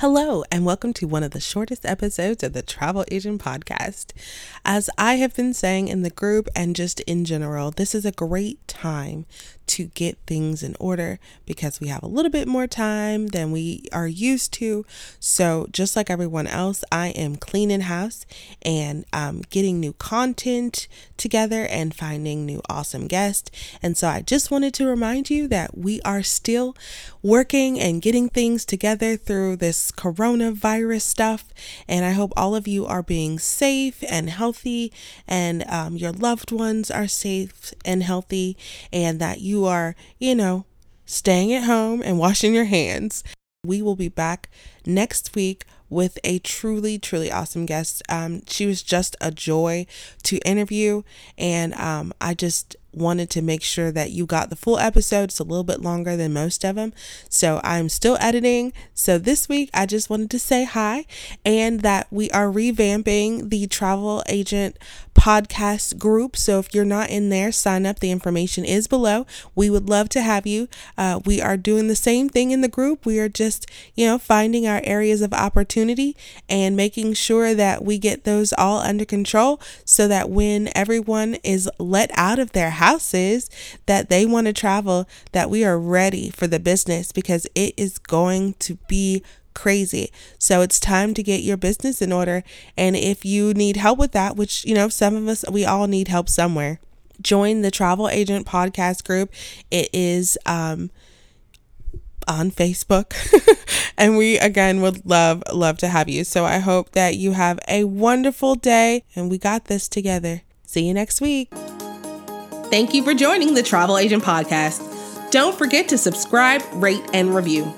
Hello, and welcome to one of the shortest episodes of the Travel Agent Podcast. As I have been saying in the group and just in general, this is a great time to get things in order because we have a little bit more time than we are used to. So, just like everyone else, I am cleaning house and um, getting new content together and finding new awesome guests. And so, I just wanted to remind you that we are still working and getting things together through this coronavirus stuff. And I hope all of you are being safe and healthy, and um, your loved ones are safe and healthy, and that you are, you know, staying at home and washing your hands. We will be back next week with a truly, truly awesome guest. Um, she was just a joy to interview, and um, I just wanted to make sure that you got the full episode. It's a little bit longer than most of them. So I'm still editing. So this week, I just wanted to say hi and that we are revamping the travel agent podcast group. So if you're not in there, sign up. The information is below. We would love to have you. Uh, we are doing the same thing in the group. We are just, you know, finding our areas of opportunity and making sure that we get those all under control so that when everyone is let out of their houses that they want to travel, that we are ready for the business because it is going to be crazy. So it's time to get your business in order. And if you need help with that, which, you know, some of us, we all need help somewhere, join the Travel Agent Podcast group. It is, um, on Facebook. and we again would love, love to have you. So I hope that you have a wonderful day and we got this together. See you next week. Thank you for joining the Travel Agent Podcast. Don't forget to subscribe, rate, and review.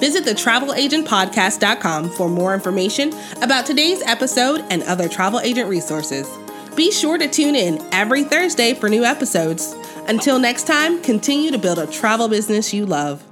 Visit the travelagentpodcast.com for more information about today's episode and other travel agent resources. Be sure to tune in every Thursday for new episodes. Until next time, continue to build a travel business you love.